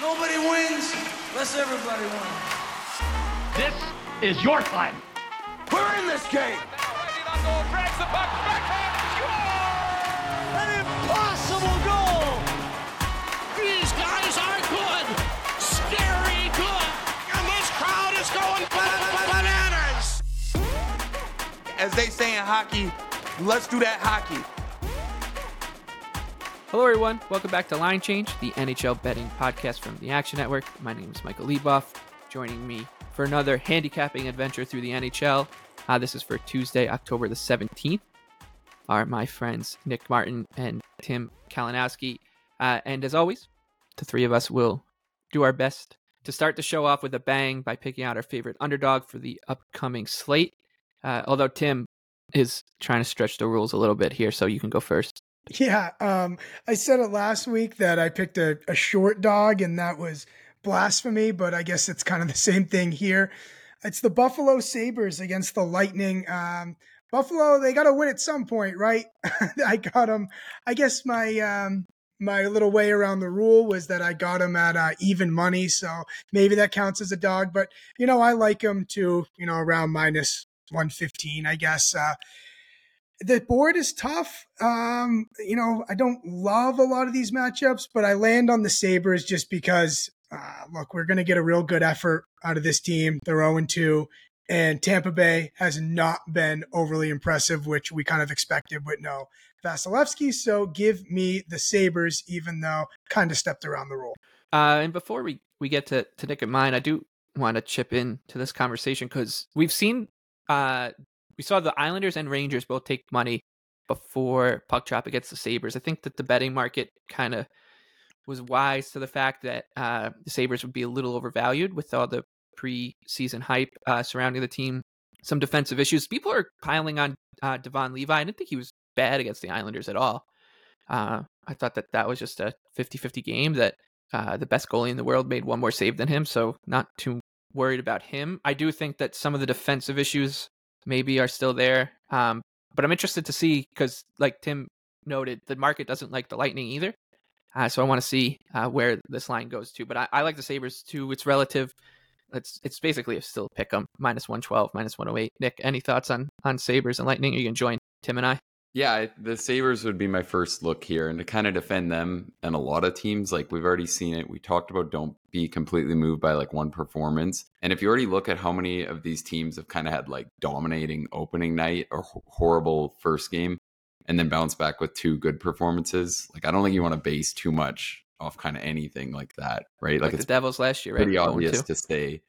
Nobody wins unless everybody wins. This is your time. We're in this game. An impossible goal! These guys are good! Scary good! And this crowd is going bananas! As they say in hockey, let's do that hockey. Hello, everyone. Welcome back to Line Change, the NHL betting podcast from the Action Network. My name is Michael Leboff. Joining me for another handicapping adventure through the NHL. Uh, this is for Tuesday, October the 17th. Are my friends Nick Martin and Tim Kalinowski. Uh, and as always, the three of us will do our best to start the show off with a bang by picking out our favorite underdog for the upcoming slate. Uh, although Tim is trying to stretch the rules a little bit here, so you can go first. Yeah, um, I said it last week that I picked a, a short dog, and that was blasphemy, but I guess it's kind of the same thing here. It's the Buffalo Sabres against the Lightning. Um, Buffalo, they got to win at some point, right? I got them. I guess my um, my little way around the rule was that I got them at uh, even money, so maybe that counts as a dog. But you know, I like them to you know around minus one fifteen, I guess. Uh, the board is tough. Um, you know, I don't love a lot of these matchups, but I land on the Sabres just because, uh, look, we're going to get a real good effort out of this team. They're 0 2, and Tampa Bay has not been overly impressive, which we kind of expected with no Vasilevskiy. So give me the Sabres, even though kind of stepped around the rule. Uh, and before we, we get to, to Nick and mine, I do want to chip in to this conversation because we've seen uh, we saw the Islanders and Rangers both take money before puck drop against the Sabres. I think that the betting market kind of was wise to the fact that uh, the Sabres would be a little overvalued with all the preseason hype uh, surrounding the team. Some defensive issues. People are piling on uh, Devon Levi. I didn't think he was bad against the Islanders at all. Uh, I thought that that was just a 50 50 game that uh, the best goalie in the world made one more save than him. So, not too worried about him. I do think that some of the defensive issues maybe are still there. Um, but I'm interested to see because, like Tim noted, the market doesn't like the Lightning either. Uh, so I want to see uh, where this line goes to. But I, I, like the Sabres too. It's relative. It's it's basically a still pick 'em minus 112, minus 108. Nick, any thoughts on on Sabres and Lightning? You can join Tim and I? Yeah, the Sabres would be my first look here. And to kind of defend them and a lot of teams, like we've already seen it. We talked about don't be completely moved by like one performance. And if you already look at how many of these teams have kind of had like dominating opening night or horrible first game and then bounce back with two good performances, like I don't think you want to base too much off kind of anything like that, right? Like, like it's the Devils last year, right? Pretty obvious to say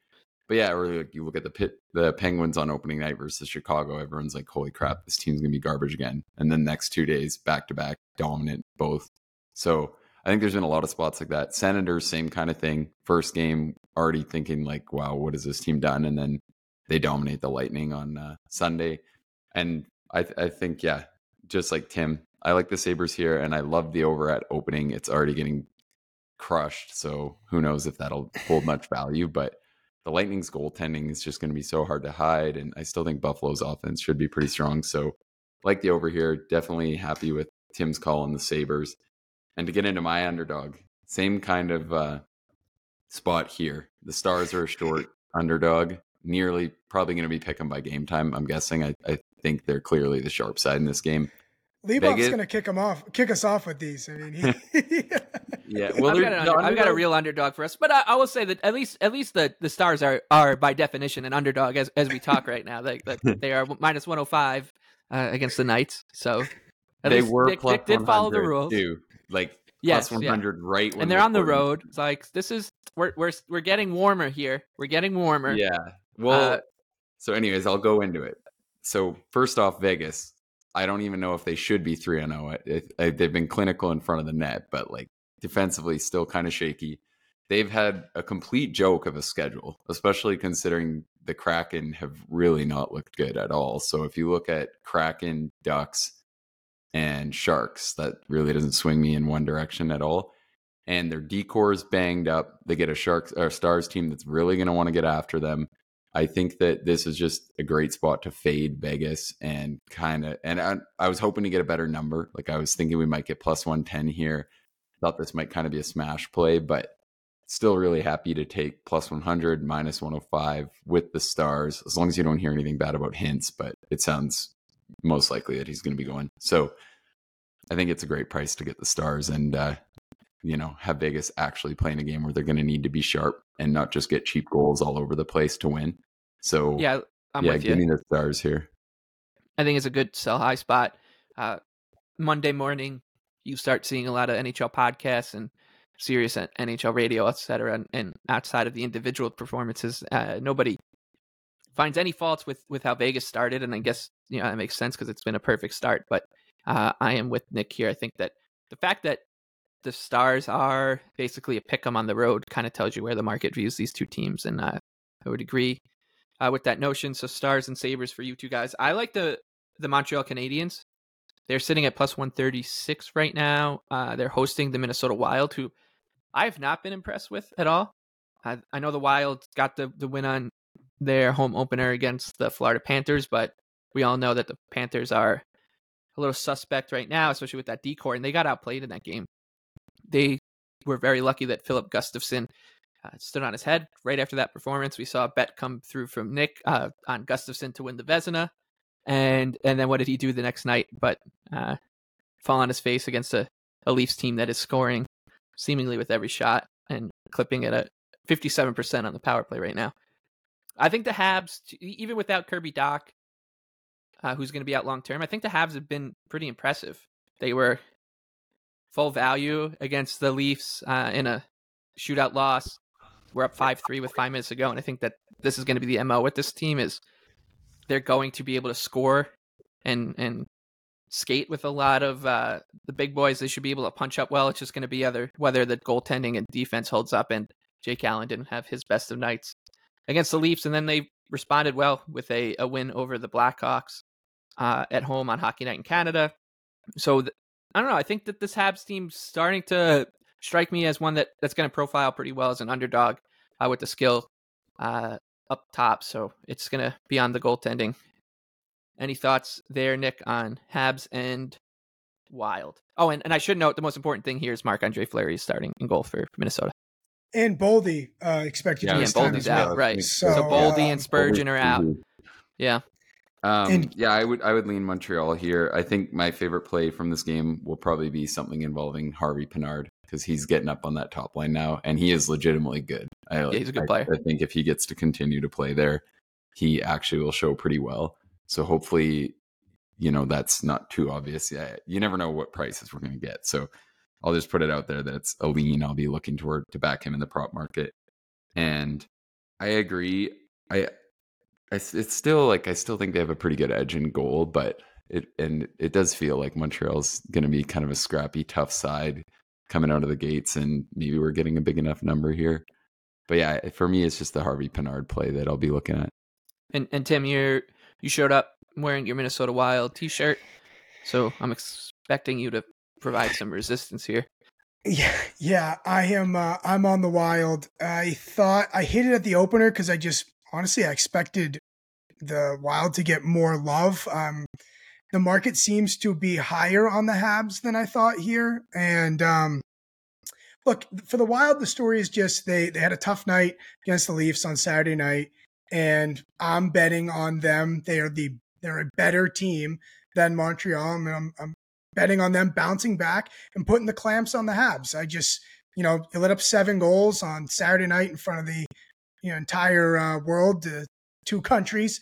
but yeah, or like you look at the pit, the Penguins on opening night versus Chicago. Everyone's like, "Holy crap, this team's gonna be garbage again!" And then next two days, back to back, dominant both. So I think there's been a lot of spots like that. Senators, same kind of thing. First game, already thinking like, "Wow, what has this team done?" And then they dominate the Lightning on uh, Sunday. And I, th- I think, yeah, just like Tim, I like the Sabres here, and I love the over at opening. It's already getting crushed, so who knows if that'll hold much value, but the Lightning's goaltending is just going to be so hard to hide. And I still think Buffalo's offense should be pretty strong. So, like the over here, definitely happy with Tim's call on the Sabres. And to get into my underdog, same kind of uh, spot here. The Stars are a short underdog, nearly probably going to be picking by game time. I'm guessing. I, I think they're clearly the sharp side in this game. Leboff's going to kick him off, kick us off with these. I mean, he, yeah. Well, I've got, under, I've got, a real underdog for us, but I, I, will say that at least at least the, the stars are are by definition an underdog as as we talk right now. They they are minus one hundred oh five uh, against the Knights, so they were Nick, Nick did follow the rules. Too. Like yes, plus one hundred yeah. right, and they're on the road. It's like this is we're we're we're getting warmer here. We're getting warmer. Yeah. Well, uh, so anyways, I'll go into it. So first off, Vegas I don't even know if they should be 3 0. They've been clinical in front of the net, but like defensively, still kind of shaky. They've had a complete joke of a schedule, especially considering the Kraken have really not looked good at all. So if you look at Kraken, Ducks, and Sharks, that really doesn't swing me in one direction at all. And their D-corps is banged up. They get a Sharks or Stars team that's really going to want to get after them. I think that this is just a great spot to fade Vegas and kind of. And I, I, was hoping to get a better number. Like I was thinking we might get plus 110 here. Thought this might kind of be a smash play, but still really happy to take plus 100, minus 105 with the stars, as long as you don't hear anything bad about Hintz, but it sounds most likely that he's going to be going. So I think it's a great price to get the stars and, uh, you know, have Vegas actually playing a game where they're going to need to be sharp and not just get cheap goals all over the place to win. So Yeah, I'm yeah, with give me the stars here. I think it's a good sell high spot. Uh, Monday morning, you start seeing a lot of NHL podcasts and Sirius NHL radio, et cetera. And, and outside of the individual performances, uh, nobody finds any faults with, with how Vegas started. And I guess, you know, that makes sense because it's been a perfect start. But uh, I am with Nick here. I think that the fact that the Stars are basically a pick 'em on the road kind of tells you where the market views these two teams. And uh, I would agree uh, with that notion. So Stars and Sabres for you two guys. I like the the Montreal Canadiens. They're sitting at plus 136 right now. Uh, they're hosting the Minnesota Wild, who I have not been impressed with at all. I, I know the Wild got the, the win on their home opener against the Florida Panthers, but we all know that the Panthers are a little suspect right now, especially with that D-corps, and they got outplayed in that game. They were very lucky that Filip Gustavsson uh, stood on his head right after that performance. We saw a bet come through from Nick uh, on Gustavsson to win the Vezina, and and then what did he do the next night? But uh, fall on his face against a, a Leafs team that is scoring seemingly with every shot and clipping at a 57% on the power play right now. I think the Habs, even without Kirby Dach, uh, who's going to be out long term, I think the Habs have been pretty impressive. They were full value against the Leafs uh, in a shootout loss. We're up five three with five minutes to go, and I think that this is going to be the mo with this team is they're going to be able to score and and skate with a lot of uh, the big boys. They should be able to punch up well. It's just going to be other whether the goaltending and defense holds up. And Jake Allen didn't have his best of nights against the Leafs, and then they responded well with a, a win over the Blackhawks uh, at home on Hockey Night in Canada. So th- I don't know. I think that this Habs team's starting to strike me as one that, that's going to profile pretty well as an underdog uh, with the skill uh, up top. So it's going to be on the goaltending. Any thoughts there, Nick, on Habs and Wild? Oh, and, and I should note the most important thing here is Marc-Andre Fleury is starting in goal for Minnesota. And Boldy uh, expected Yeah, to Yeah, miss time Boldy's as well. out, right. So, So, Boldy uh, and Spurgeon are out. Yeah. Um, And- yeah, I would I would lean Montreal here. I think my favorite play from this game will probably be something involving Harvey Pinard because he's getting up on that top line now, and he is legitimately good. I, he's a good I- player. I think if he gets to continue to play there, he actually will show pretty well. So hopefully, you know, that's not too obvious. Yeah, you never know what prices we're going to get. So I'll just put it out there that it's a lean. I'll be looking toward to back him in the prop market, and I agree. I I s- it's still like I still think they have a pretty good edge in goal, but it and it does feel like Montreal's going to be kind of a scrappy, tough side coming out of the gates, and maybe we're getting a big enough number here. But yeah, for me, it's just the Harvey Pinard play that I'll be looking at. And and Tim, you you showed up wearing your Minnesota Wild T-shirt, so I'm expecting you to provide some resistance here. Yeah, yeah, I am. Uh, I'm on the wild. I thought I hit it at the opener because I just honestly I expected the wild to get more love. Um, the market seems to be higher on the Habs than I thought here, and um, look for the wild. The story is just they they had a tough night against the Leafs on Saturday night, and I'm betting on them. They are the they're a better team than Montreal. I'm, I'm betting on them bouncing back and putting the clamps on the Habs. I just, you know, you lit up seven goals on Saturday night in front of the you know entire uh, world, the two countries,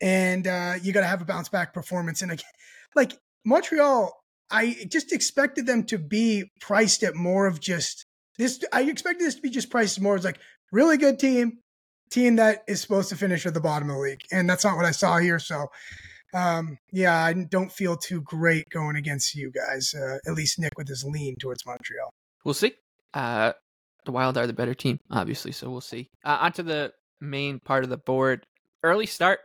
and uh, you got to have a bounce back performance. And again, like Montreal, I just expected them to be priced at more of just this. I expected this to be just priced more as like really good team, team that is supposed to finish at the bottom of the league, and that's not what I saw here. So. Um, yeah, I don't feel too great going against you guys. Uh, at least Nick with his lean towards Montreal. We'll see. Uh, the Wild are the better team, obviously, so we'll see. Uh, onto the main part of the board. Early start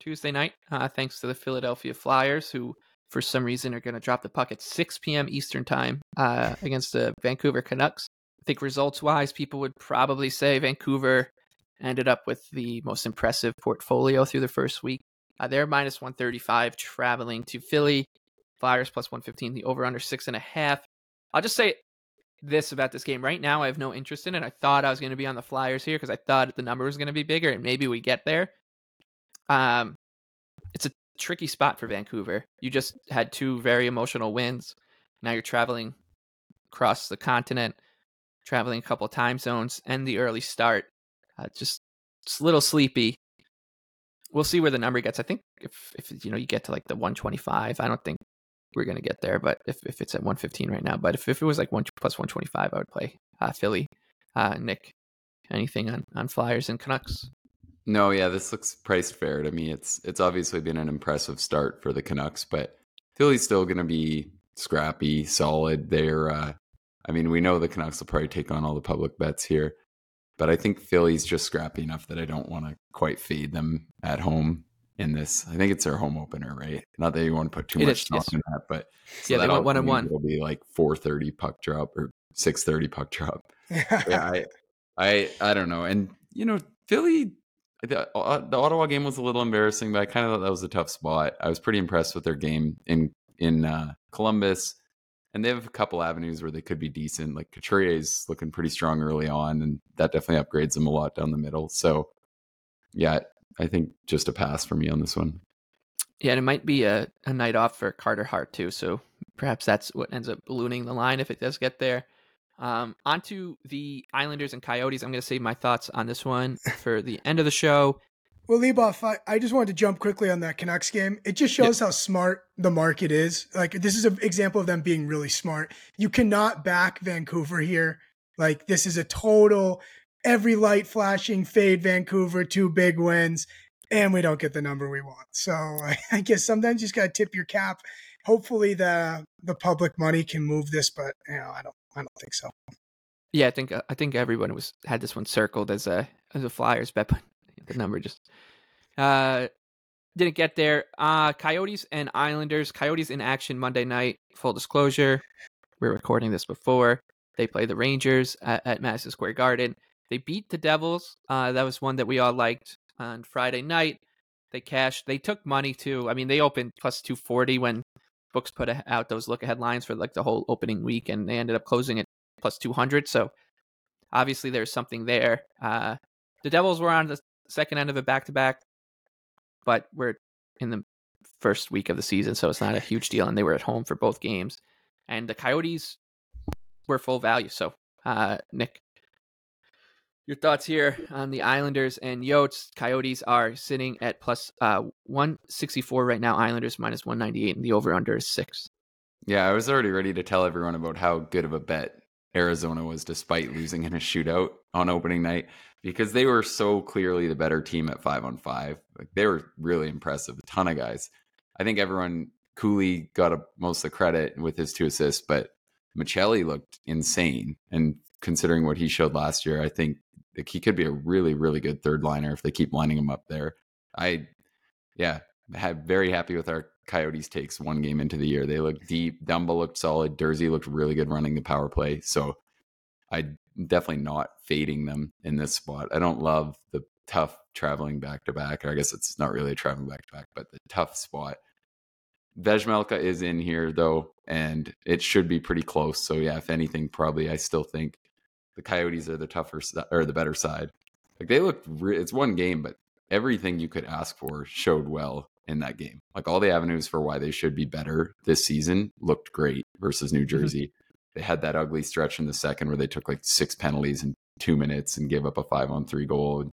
Tuesday night, uh, thanks to the Philadelphia Flyers, who for some reason are going to drop the puck at 6 p.m. Eastern time uh, against the Vancouver Canucks. I think results wise, people would probably say Vancouver ended up with the most impressive portfolio through the first week. Uh, they're minus 135 traveling to Philly. Flyers plus 115, the over under six and a half. I'll just say this about this game. Right now, I have no interest in it. I thought I was going to be on the Flyers here because I thought the number was going to be bigger, and maybe we get there. Um, it's a tricky spot for Vancouver. You just had two very emotional wins. Now you're traveling across the continent, traveling a couple time zones, and the early start. Uh, just, just a little sleepy. We'll see where the number gets. I think if if you know you get to like the 125, I don't think we're gonna get there. But if, if it's at 115 right now, but if, if it was like one plus 125, I would play uh, Philly. Uh, Nick, anything on on Flyers and Canucks? No, yeah, this looks priced fair to me. It's it's obviously been an impressive start for the Canucks, but Philly's still going to be scrappy, solid. They're, uh, I mean, we know the Canucks will probably take on all the public bets here, but I think Philly's just scrappy enough that I don't want to quite fade them at home in this. I think it's their home opener, right? Not that you want to put too It much stock yes. in that, but so Yeah, they that went one and one. It'll be like four thirty puck drop or six thirty puck drop Yeah. yeah, I, I, I don't know. And you know, Philly, the, uh, the Ottawa game was a little embarrassing, but I kind of thought that was a tough spot. I was pretty impressed with their game in in uh, Columbus, and they have a couple avenues where they could be decent. Like Couturier's looking pretty strong early on, and that definitely upgrades them a lot down the middle. So, yeah, I think just a pass for me on this one. Yeah, and it might be a, a night off for Carter Hart too. So perhaps that's what ends up ballooning the line if it does get there. Um, on to the Islanders and Coyotes. I'm going to save my thoughts on this one for the end of the show. Well, Leboff, I, I just wanted to jump quickly on that Canucks game. It just shows how smart the market is. Like, this is an example of them being really smart. You cannot back Vancouver here. Like, this is a total every light flashing fade Vancouver, two big wins, and we don't get the number we want. So I, guess sometimes you just got to tip your cap. Hopefully, the the public money can move this, but you know, I don't I don't think so. Yeah, I think uh, I think everyone was had this one circled as a as a Flyers bet, but the number just uh didn't get there. Uh Coyotes and Islanders. Coyotes in action Monday night. Full disclosure, we're recording this before they play the Rangers at, at Madison Square Garden. They beat the Devils. Uh, that was one that we all liked on Friday night. They cashed. They took money too. I mean, they opened plus two forty when books put out those look ahead lines for like the whole opening week, and they ended up closing it plus 200. So obviously there's something there. Uh, the Devils were on the second end of a back to back, but we're in the first week of the season, so it's not a huge deal. And they were at home for both games. And the Coyotes were full value. So, uh, Nick, your thoughts here on the Islanders and Yotes. Coyotes are sitting at plus uh, 164 right now. Islanders minus 198, and the over under is six. Yeah, I was already ready to tell everyone about how good of a bet Arizona was despite losing in a shootout on opening night because they were so clearly the better team at five on five. Like they were really impressive. A ton of guys. I think everyone Cooley got a, most of the credit with his two assists, but Maccelli looked insane. And considering what he showed last year, I think like, he could be a really, really good third liner if they keep lining him up there. I, yeah, had very happy with our Coyotes takes one game into the year. They looked deep. Dumba looked solid. Durzi looked really good running the power play. So I definitely not fading them in this spot. I don't love the tough traveling back to back. I guess it's not really a traveling back to back, but the tough spot. Vejmelka is in here though, and it should be pretty close. So yeah, if anything, probably I still think the Coyotes are the tougher or the better side. Like they looked, re- it's one game, but everything you could ask for showed well in that game. Like all the avenues for why they should be better this season looked great versus New Jersey. They had that ugly stretch in the second where they took like six penalties in two minutes and gave up a five on three goal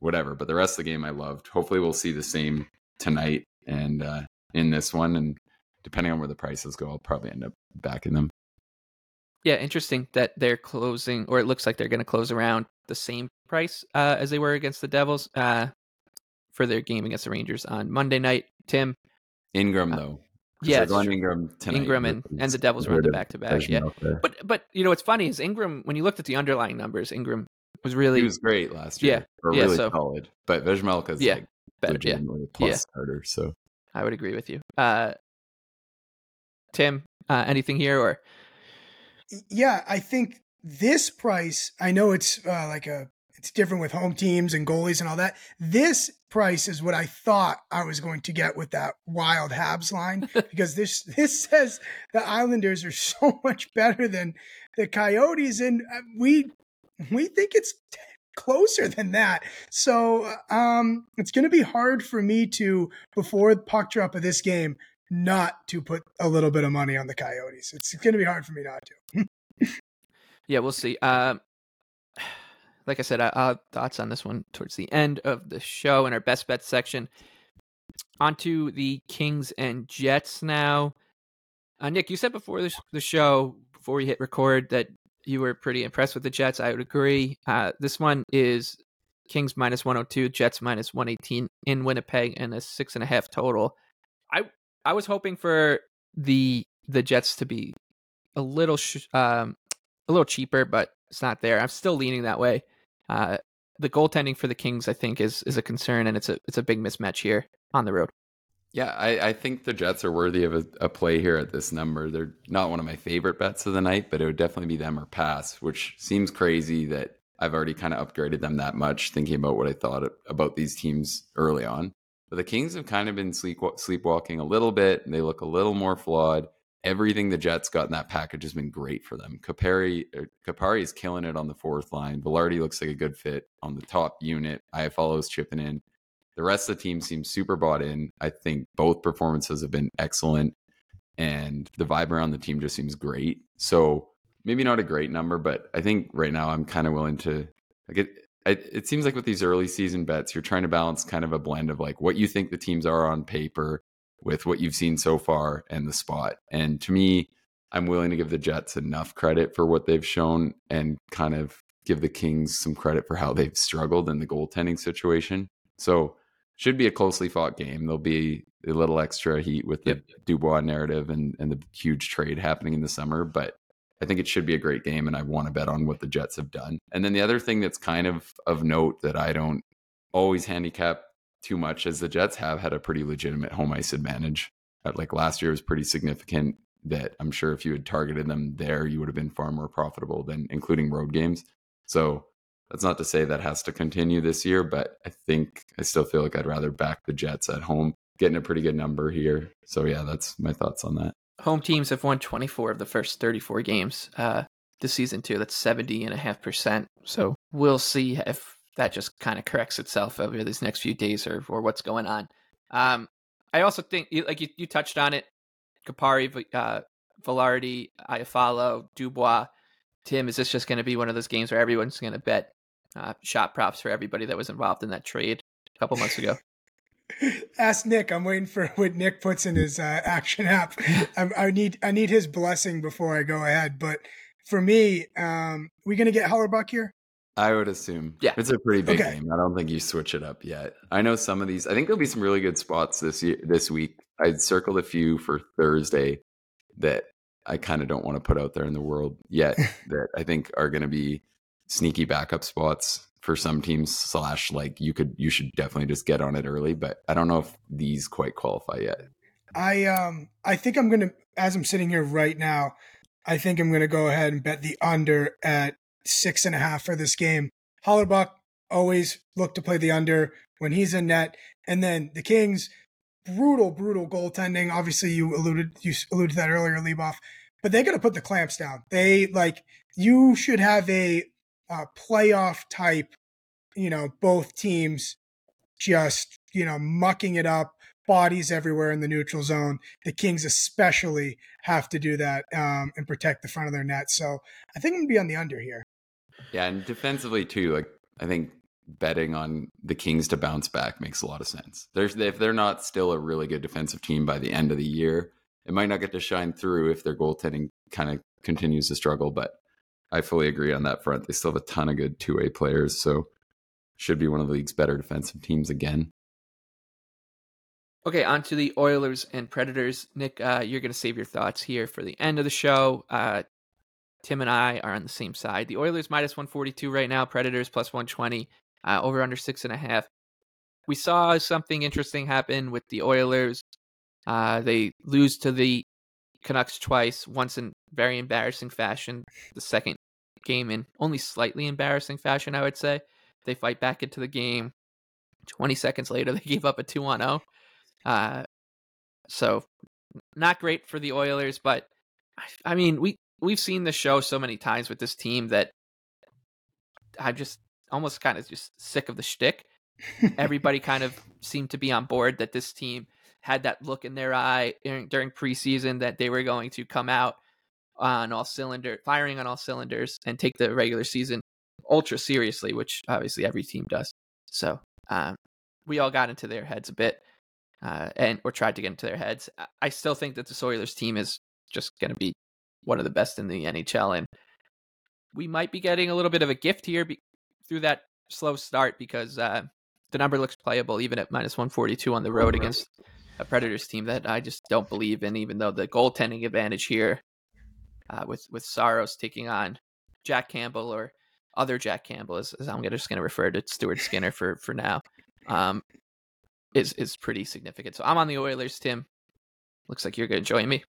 whatever. But the rest of the game I loved. Hopefully we'll see the same tonight and uh, in this one. And depending on where the prices go, I'll probably end up backing them. Yeah, interesting that they're closing, or it looks like they're going to close around the same price uh, as they were against the Devils uh, for their game against the Rangers on Monday night. Tim, Ingram Uh, though. yeah, going. Ingram tonight. Ingram and, and the Devils were the back to back. Yeah, but but you know what's funny is Ingram. When you looked at the underlying numbers, Ingram was really He was great last year. Yeah, or yeah, really so- solid. But Vejmelka's Yeah, like better. Yeah, plus Yeah. starter. So I would agree with you. Uh, Tim, uh, anything here or Yeah, I think this price, I know it's uh, like a it's different with home teams and goalies and all that. This price is what I thought I was going to get with that wild Habs line because this this says the Islanders are so much better than the Coyotes, and uh, we we think it's closer than that. So um, it's going to be hard for me to before the puck drop of this game not to put a little bit of money on the Coyotes. It's going to be hard for me not to. yeah, we'll see. Um, like I said, I, I'll thoughts on this one towards the end of the show in our best bet section. On to the Kings and Jets now. Uh, Nick, you said before the, the show, before we hit record, that you were pretty impressed with the Jets. I would agree. Uh, this one is Kings minus 102, Jets minus 118 in Winnipeg, and a six and a half total. I I was hoping for the the Jets to be a little sh- um, a little cheaper, but it's not there. I'm still leaning that way. Uh, the goaltending for the Kings, I think, is is a concern, and it's a it's a big mismatch here on the road. Yeah, I, I think the Jets are worthy of a, a, play here at this number. They're not one of my favorite bets of the night, but it would definitely be them or pass, which seems crazy that I've already kind of upgraded them that much, thinking about what I thought about these teams early on. But the Kings have kind of been sleep, sleepwalking a little bit, and they look a little more flawed everything the Jets got in that package has been great for them. Kupari, Kupari er, is killing it on the fourth line. Vilardi looks like a good fit on the top unit. Iafallo chipping in. The rest of the team seems super bought in. I think both performances have been excellent, and the vibe around the team just seems great. So maybe not a great number, but I think right now I'm kind of willing to like it. It, it seems like with these early season bets, you're trying to balance kind of a blend of like what you think the teams are on paper with what you've seen so far and the spot. And to me, I'm willing to give the Jets enough credit for what they've shown and kind of give the Kings some credit for how they've struggled in the goaltending situation. So, should be a closely fought game. There'll be a little extra heat with the yep. Dubois narrative and, and the huge trade happening in the summer, but I think it should be a great game, and I want to bet on what the Jets have done. And then the other thing that's kind of of note that I don't always handicap too much as the Jets have had a pretty legitimate home ice advantage. Uh, like last year was pretty significant that I'm sure if you had targeted them there, you would have been far more profitable than including road games. So that's not to say that has to continue this year, but I think I still feel like I'd rather back the Jets at home, getting a pretty good number here. So yeah, that's my thoughts on that. Home teams have won 24 of the first 34 games uh, this season too. That's 70 and a half percent. So we'll see if that just kind of corrects itself over these next few days or, or what's going on. Um, I also think, like you, you touched on it, Kupari, uh, Iafallo, Dubois. Tim, is this just going to be one of those games where everyone's going to bet uh, shot props for everybody that was involved in that trade a couple months ago? Ask Nick. I'm waiting for what Nick puts in his uh, action app. I, I, need I need his blessing before I go ahead. But for me, um, we going to get Hellebuyck here? I would assume. Yeah. It's a pretty big okay. game. I don't think you switch it up yet. I know some of these. I think there'll be some really good spots this year, this week. I'd circled a few for Thursday that I kind of don't want to put out there in the world yet that I think are going to be sneaky backup spots for some teams slash like you could you should definitely just get on it early but i don't know if these quite qualify yet i um i think i'm gonna as i'm sitting here right now i think i'm gonna go ahead and bet the under at six and a half for this game. Hellebuyck always look to play the under when he's in net. And then the Kings, brutal, brutal goaltending. Obviously, you alluded you alluded to that earlier, Leboff. But they got to put the clamps down. They like you should have a, a playoff type. You know, both teams just you know mucking it up, bodies everywhere in the neutral zone. The Kings especially have to do that um, and protect the front of their net. So I think I'm gonna be on the under here. Yeah, and defensively too. Like I think betting on the Kings to bounce back makes a lot of sense. There's if they're not still a really good defensive team by the end of the year, it might not get to shine through if their goaltending kind of continues to struggle. But I fully agree on that front. They still have a ton of good two way players, so should be one of the league's better defensive teams again. Okay, on to the Oilers and Predators. Nick, uh, you're going to save your thoughts here for the end of the show. Uh, Tim and I are on the same side. The Oilers minus 142 right now, Predators plus 120, uh, over under six and a half. We saw something interesting happen with the Oilers. Uh, they lose to the Canucks twice, once in very embarrassing fashion, the second game in only slightly embarrassing fashion, I would say. They fight back into the game. 20 seconds later, they gave up a 2 on 0. Uh, so, not great for the Oilers, but I mean, we, we've seen the show so many times with this team that I'm just almost kind of just sick of the shtick. Everybody kind of seemed to be on board that this team had that look in their eye during, during preseason that they were going to come out on all cylinder, firing on all cylinders, and take the regular season ultra seriously, which obviously every team does. So um, we all got into their heads a bit, uh, and or tried to get into their heads. I still think that the Oilers team is just going to be one of the best in the NHL, and we might be getting a little bit of a gift here be- through that slow start because uh, the number looks playable even at minus 142 on the road against a Predators team that I just don't believe in. Even though the goaltending advantage here uh, with with Saros taking on Jack Campbell or other Jack Campbell, as, as I'm just going to refer to Stuart Skinner for for now, um, is is pretty significant. So I'm on the Oilers, Tim. Looks like you're going to join me.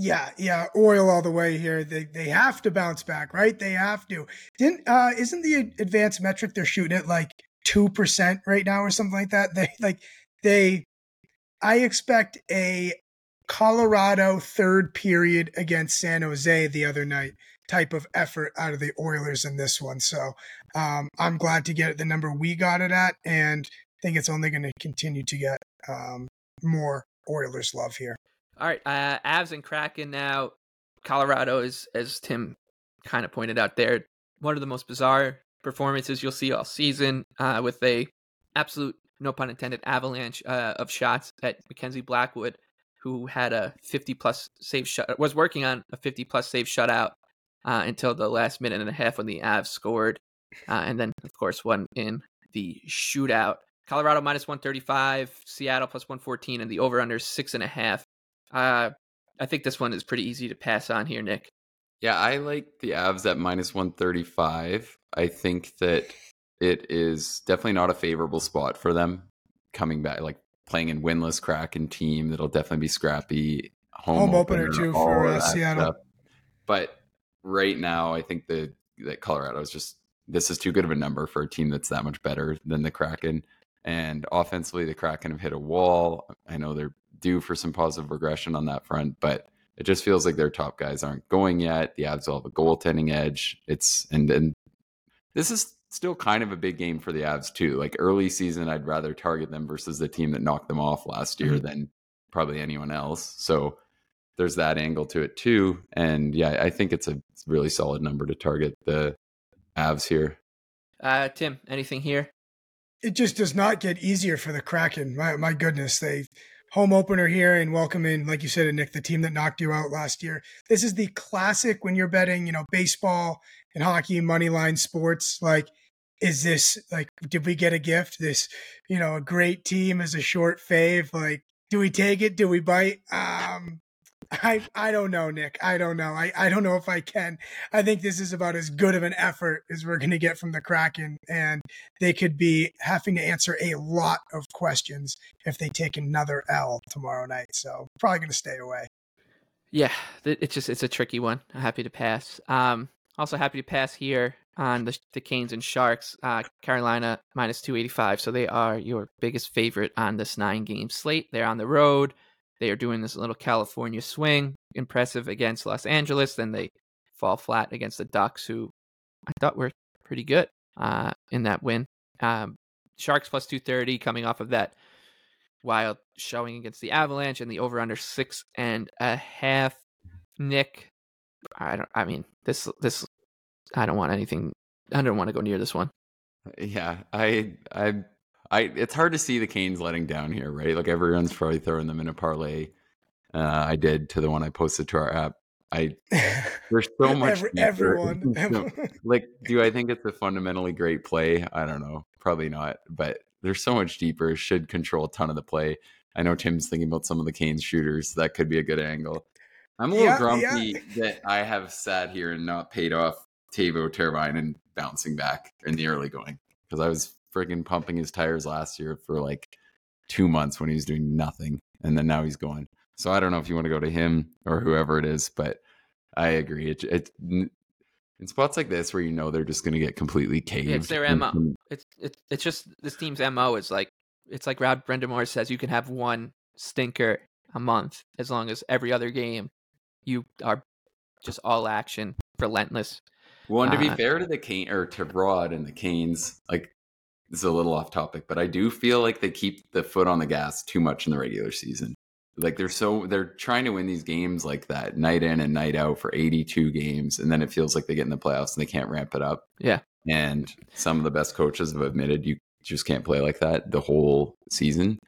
Yeah, yeah, oil all the way here. They they have to bounce back, right? They have to. Didn't uh isn't the advanced metric they're shooting at like two percent right now or something like that? They like they I expect a Colorado third period against San Jose the other night type of effort out of the Oilers in this one. So um, I'm glad to get the number we got it at, and I think it's only going to continue to get um, more Oilers love here. All right, uh, Avs and Kraken now. Colorado is, as Tim kind of pointed out there, one of the most bizarre performances you'll see all season, uh, with a absolute no pun intended avalanche uh, of shots at Mackenzie Blackwood, who had a 50 plus save shut was working on a 50 plus save shutout uh, until the last minute and a half when the Avs scored, uh, and then of course won in the shootout. Colorado minus 135, Seattle plus 114, and the over under six and a half. Uh, I think this one is pretty easy to pass on here, Nick. Yeah, I like the Avs at minus 135. I think that it is definitely not a favorable spot for them coming back, like playing in winless Kraken team. That'll definitely be scrappy. Home, Home opener, opener, too for uh, Seattle. Stuff. But right now, I think the that Colorado is just this is too good of a number for a team that's that much better than the Kraken. And offensively, the Kraken have hit a wall. I know they're due for some positive regression on that front, but it just feels like their top guys aren't going yet. The Avs will have a goaltending edge. It's and and this is still kind of a big game for the Avs too. Like early season, I'd rather target them versus the team that knocked them off last year mm-hmm. than probably anyone else. So there's that angle to it too. And yeah, I think it's a really solid number to target the Avs here. Uh, Tim, anything here? It just does not get easier for the Kraken. My, my goodness, they home opener here and welcome in, like you said, Nick, the team that knocked you out last year. This is the classic when you're betting, you know, baseball hockey, money line sports. Like, is this like, did we get a gift? This, you know, a great team is a short fave. Like, do we take it? Do we bite? Um, I I don't know, Nick. I don't know. I, I don't know if I can. I think this is about as good of an effort as we're going to get from the Kraken, and they could be having to answer a lot of questions if they take another L tomorrow night. So probably going to stay away. Yeah, it's just it's a tricky one. I'm happy to pass. Um, also happy to pass here on the the Canes and Sharks. Uh, Carolina minus two eighty five, so they are your biggest favorite on this nine game slate. They're on the road. They are doing this little California swing, impressive against Los Angeles. Then they fall flat against the Ducks, who I thought were pretty good uh, in that win. Um, Sharks plus 230 coming off of that wild showing against the Avalanche and the over under six and a half. Nick, I don't. I mean, this this. I don't want anything. I don't want to go near this one. Yeah, I I I it's hard to see the Canes letting down here, right? Like everyone's probably throwing them in a parlay. Uh, I did to the one I posted to our app. I there's so much Every, everyone like do I think it's a fundamentally great play? I don't know. Probably not, but there's so much deeper. Should control a ton of the play. I know Tim's thinking about some of the Canes shooters. That could be a good angle. I'm a little yeah, grumpy yeah. that I have sat here and not paid off Teuvo and bouncing back in the early going because I was friggin' pumping his tires last year for like two months when he was doing nothing, and then now he's going. So I don't know if you want to go to him or whoever it is, but I agree. It, it in spots like this where you know they're just going to get completely caved. it's their and- MO. and- It's it's it's just this team's mo is like it's like Rob Rod Brind'Amour says you can have one stinker a month as long as every other game you are just all action, relentless. Well, and to be Uh, fair to the Cane or to Rod and the Canes, like this is a little off topic, but I do feel like they keep the foot on the gas too much in the regular season. Like they're so they're trying to win these games like that night in and night out for 82 games, and then it feels like they get in the playoffs and they can't ramp it up. Yeah. And some of the best coaches have admitted you just can't play like that the whole season.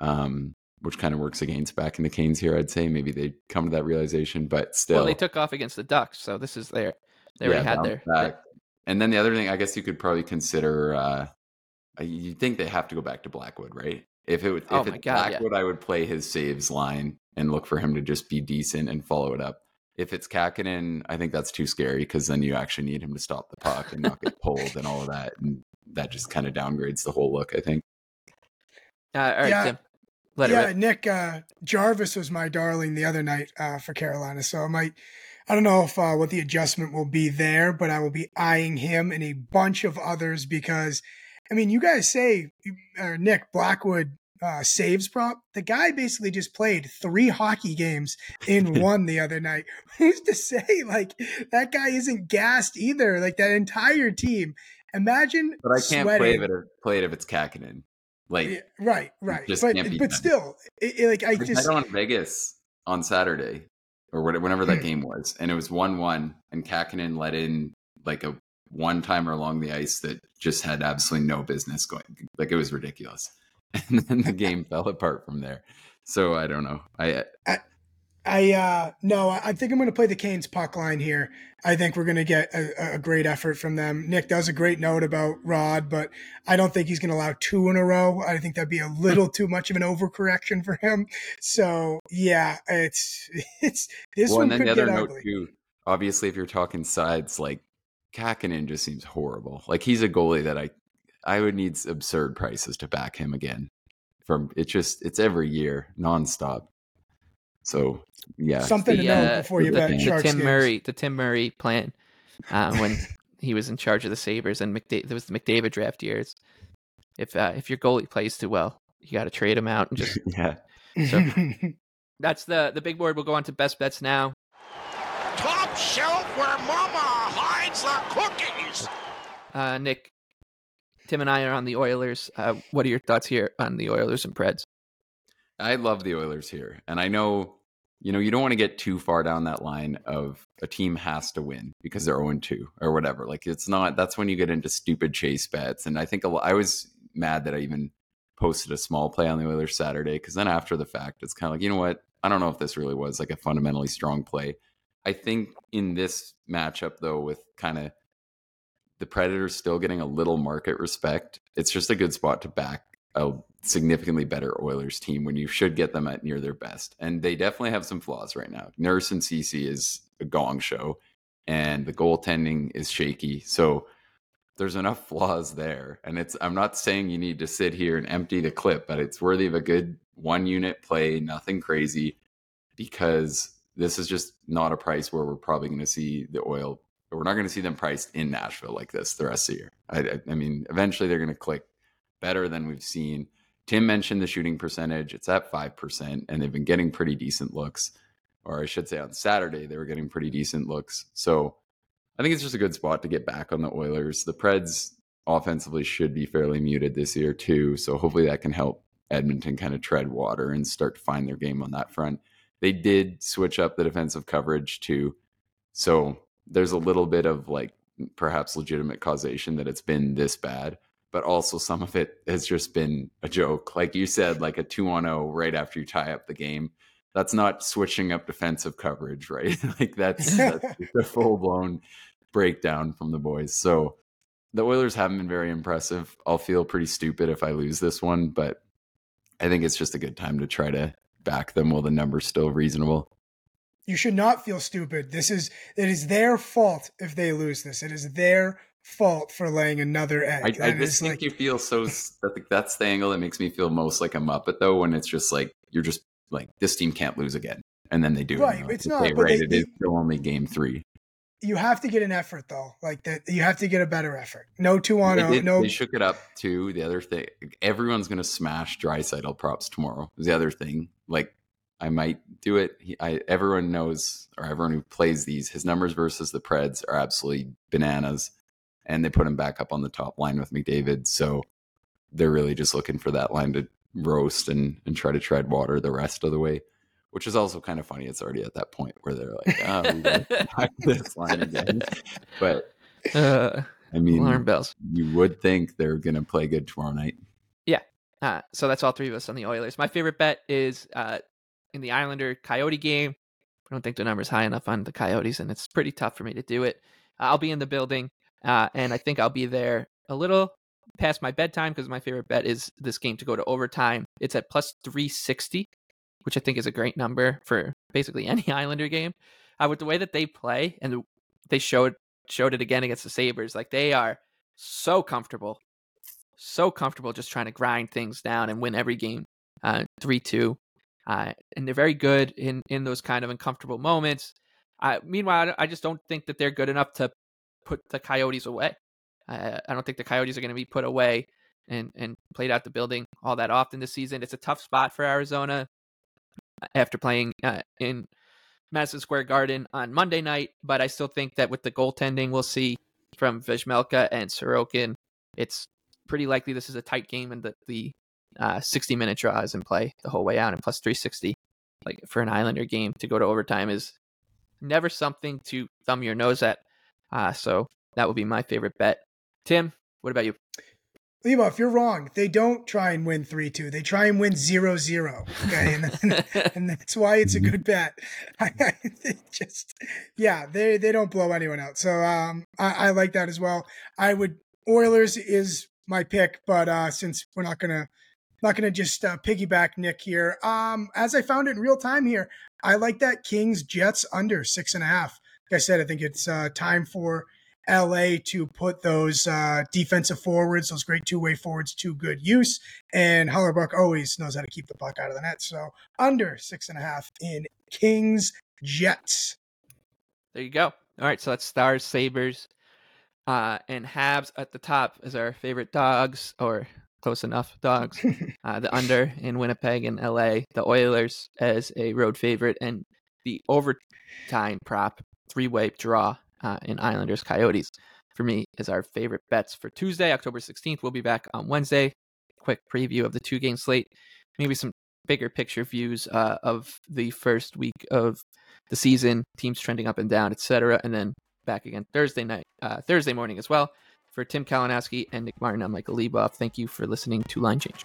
Um, which kind of works against back in the Canes here, I'd say. Maybe they come to that realization, but still Well, they took off against the Ducks, so this is their they already had bounce their, back. And then the other thing, I guess you could probably consider. uh You think they have to go back to Blackwood, right? If it would- if Oh my it's God, yeah. Blackwood, I would play his saves line and look for him to just be decent and follow it up. If it's Kahkonen, I think that's too scary because then you actually need him to stop the puck and not get pulled and all of that, and that just kind of downgrades the whole look. I think. Uh, all right, Yeah. Tim. Let yeah, it. Nick uh, Jarvis was my darling the other night uh, for Carolina, so I might. I don't know if uh, what the adjustment will be there, but I will be eyeing him and a bunch of others because, I mean, you guys say uh, Nick Blackwood uh, saves prop. The guy basically just played three hockey games in one the other night. Who's to say like that guy isn't gassed either? Like that entire team. Imagine, But I can't play sweating- if it play it if it's Kahkonen. Like Yeah, right, right. just But but done. still, it, it- like I I just bet on Vegas on Saturday or what- whenever that Hmm. game was, and it was one-one, and Kahkonen let in like a one-timer along the ice that just had absolutely no business going. Like it was ridiculous, and then the game fell apart from there. So I don't know. I I uh no, I I think I'm going to play the Canes puck line here. I think we're going to get a, a great effort from them. Nick does a great note about Rod, but I don't think he's going to allow two in a row. I think that'd be a little too much of an overcorrection for him. So yeah, it's it's this well, one and then could the get other note ugly. too. Obviously, if you're talking sides, like Kahkonen just seems horrible. Like he's a goalie that I I would need absurd prices to back him again. From it's just it's every year nonstop. So yeah, Something to know uh, before you the- bet the Sharks the Tim games. Murray, the Tim Murray plan uh, when he was in charge of the Sabres and McDavid, there was the McDavid draft years. If uh, if your goalie plays too well, you got to trade him out and just. yeah. So- That's the the big board. We'll go on to best bets now. Top shelf where mama hides the cookies. Uh, Nick, Tim and I are on the Oilers. Uh, what are your thoughts here on the Oilers and Preds? I love the Oilers here. And I know, you know, you don't want to get too far down that line of a team has to win because they're 0 2 or whatever. Like it's not, that's when you get into stupid chase bets. And I think a I was mad that I even posted a small play on the Oilers Saturday because then after the fact, it's kind of like, you know what? I don't know if this really was like a fundamentally strong play. I think in this matchup, though, with kind of the Predators still getting a little market respect, it's just a good spot to back a significantly better Oilers team when you should get them at near their best. And they definitely have some flaws right now. Nurse and Ceci is a gong show, and the goaltending is shaky. So there's enough flaws there. And it's I'm not saying you need to sit here and empty the clip, but it's worthy of a good one unit play, nothing crazy, because this is just not a price where we're probably going to see the oil. We're not going to see them priced in Nashville like this the rest of the year. I, I, I mean, eventually they're going to click better than we've seen. Tim mentioned the shooting percentage. It's at 5%, and they've been getting pretty decent looks. Or I should say on Saturday, they were getting pretty decent looks. So I think it's just a good spot to get back on the Oilers. The Preds offensively should be fairly muted this year, too. So hopefully that can help Edmonton kind of tread water and start to find their game on that front. They did switch up the defensive coverage, too. So there's a little bit of like perhaps legitimate causation that it's been this bad but also some of it has just been a joke. Like you said, like a two on zero right after you tie up the game. That's not switching up defensive coverage, right? like that's, that's a full blown breakdown from the boys. So the Oilers haven't been very impressive. I'll feel pretty stupid if I lose this one, but I think it's just a good time to try to back them while the number's still reasonable. you should not feel stupid. This is it is their fault if they lose this. It is their fault for laying another egg. I, I just think like- you feel so. I think that's the angle that makes me feel most like a muppet, though. When it's just like you're just like this team can't lose again, and then they do. Right, it's not, but right. they- it is they- still only game three. you have to get an effort though. Like that, you have to get a better effort. No two on They, oh, no. they shook it up too. The other thing, everyone's gonna smash Draisaitl props tomorrow. Is the other thing. Like I might do it. He, I everyone knows, or everyone who plays these, his numbers versus the Preds are absolutely bananas, and they put him back up on the top line with McDavid. So they're really just looking for that line to roast and and try to tread water the rest of the way. Which is also kind of funny. It's already at that point where they're like, "Oh, we this line again." But Uh, I mean, alarm bells. you would think they're going to play good tomorrow night. Uh, so that's all three of us on the Oilers. My favorite bet is uh, in the Islander Coyote game. I don't think the number's high enough on the Coyotes, and it's pretty tough for me to do it. I'll be in the building, uh, and I think I'll be there a little past my bedtime because my favorite bet is this game to go to overtime. It's at plus 360, which I think is a great number for basically any Islander game. Uh, with the way that they play, and they showed showed it again against the Sabres, like they are so comfortable so comfortable just trying to grind things down and win every game uh, 3-2 uh, and they're very good in in those kind of uncomfortable moments uh, meanwhile i just don't think that they're good enough to put the coyotes away. Uh, i don't think the coyotes are going to be put away and and played out the building all that often this season. It's a tough spot for arizona after playing uh, in madison square garden on monday night but i still think that with the goaltending we'll see from Vejmelka and Sorokin, it's pretty likely this is a tight game and that the uh, 60 minute draw is in play the whole way out and plus 360 like for an islander game to go to overtime is never something to thumb your nose at uh, so that would be my favorite bet tim what about you Lebo, if you're wrong, they don't try and win 3 2. They try and win 0 0. Okay. And, and that's why it's a good bet. I, I just, yeah, they, they don't blow anyone out. So um, I, I like that as well. I would, Oilers is my pick, but uh, since we're not going to, not going to just uh, piggyback Nick here. Um, as I found it in real time here, I like that Kings Jets under six and a half. Like I said, I think it's uh, time for LA to put those uh, defensive forwards, those great two way forwards, to good use. And Hellebuyck always knows how to keep the puck out of the net. So under six and a half in Kings Jets. there you go all right so that's stars Sabres uh, and habs at the top as our favorite dogs or close enough dogs uh, the under in Winnipeg and LA, the Oilers as a road favorite, and the overtime prop three way draw uh, in Islanders Coyotes for me is our favorite bets for Tuesday, October 16th. We'll be back on Wednesday. Quick preview of the two game slate, maybe some bigger picture views uh, of the first week of the season, teams trending up and down, etc. And then back again Thursday night, uh, Thursday morning as well. For Tim Kalinowski and Nick Martin, I'm Michael Leboff. Thank you for listening to Line Change.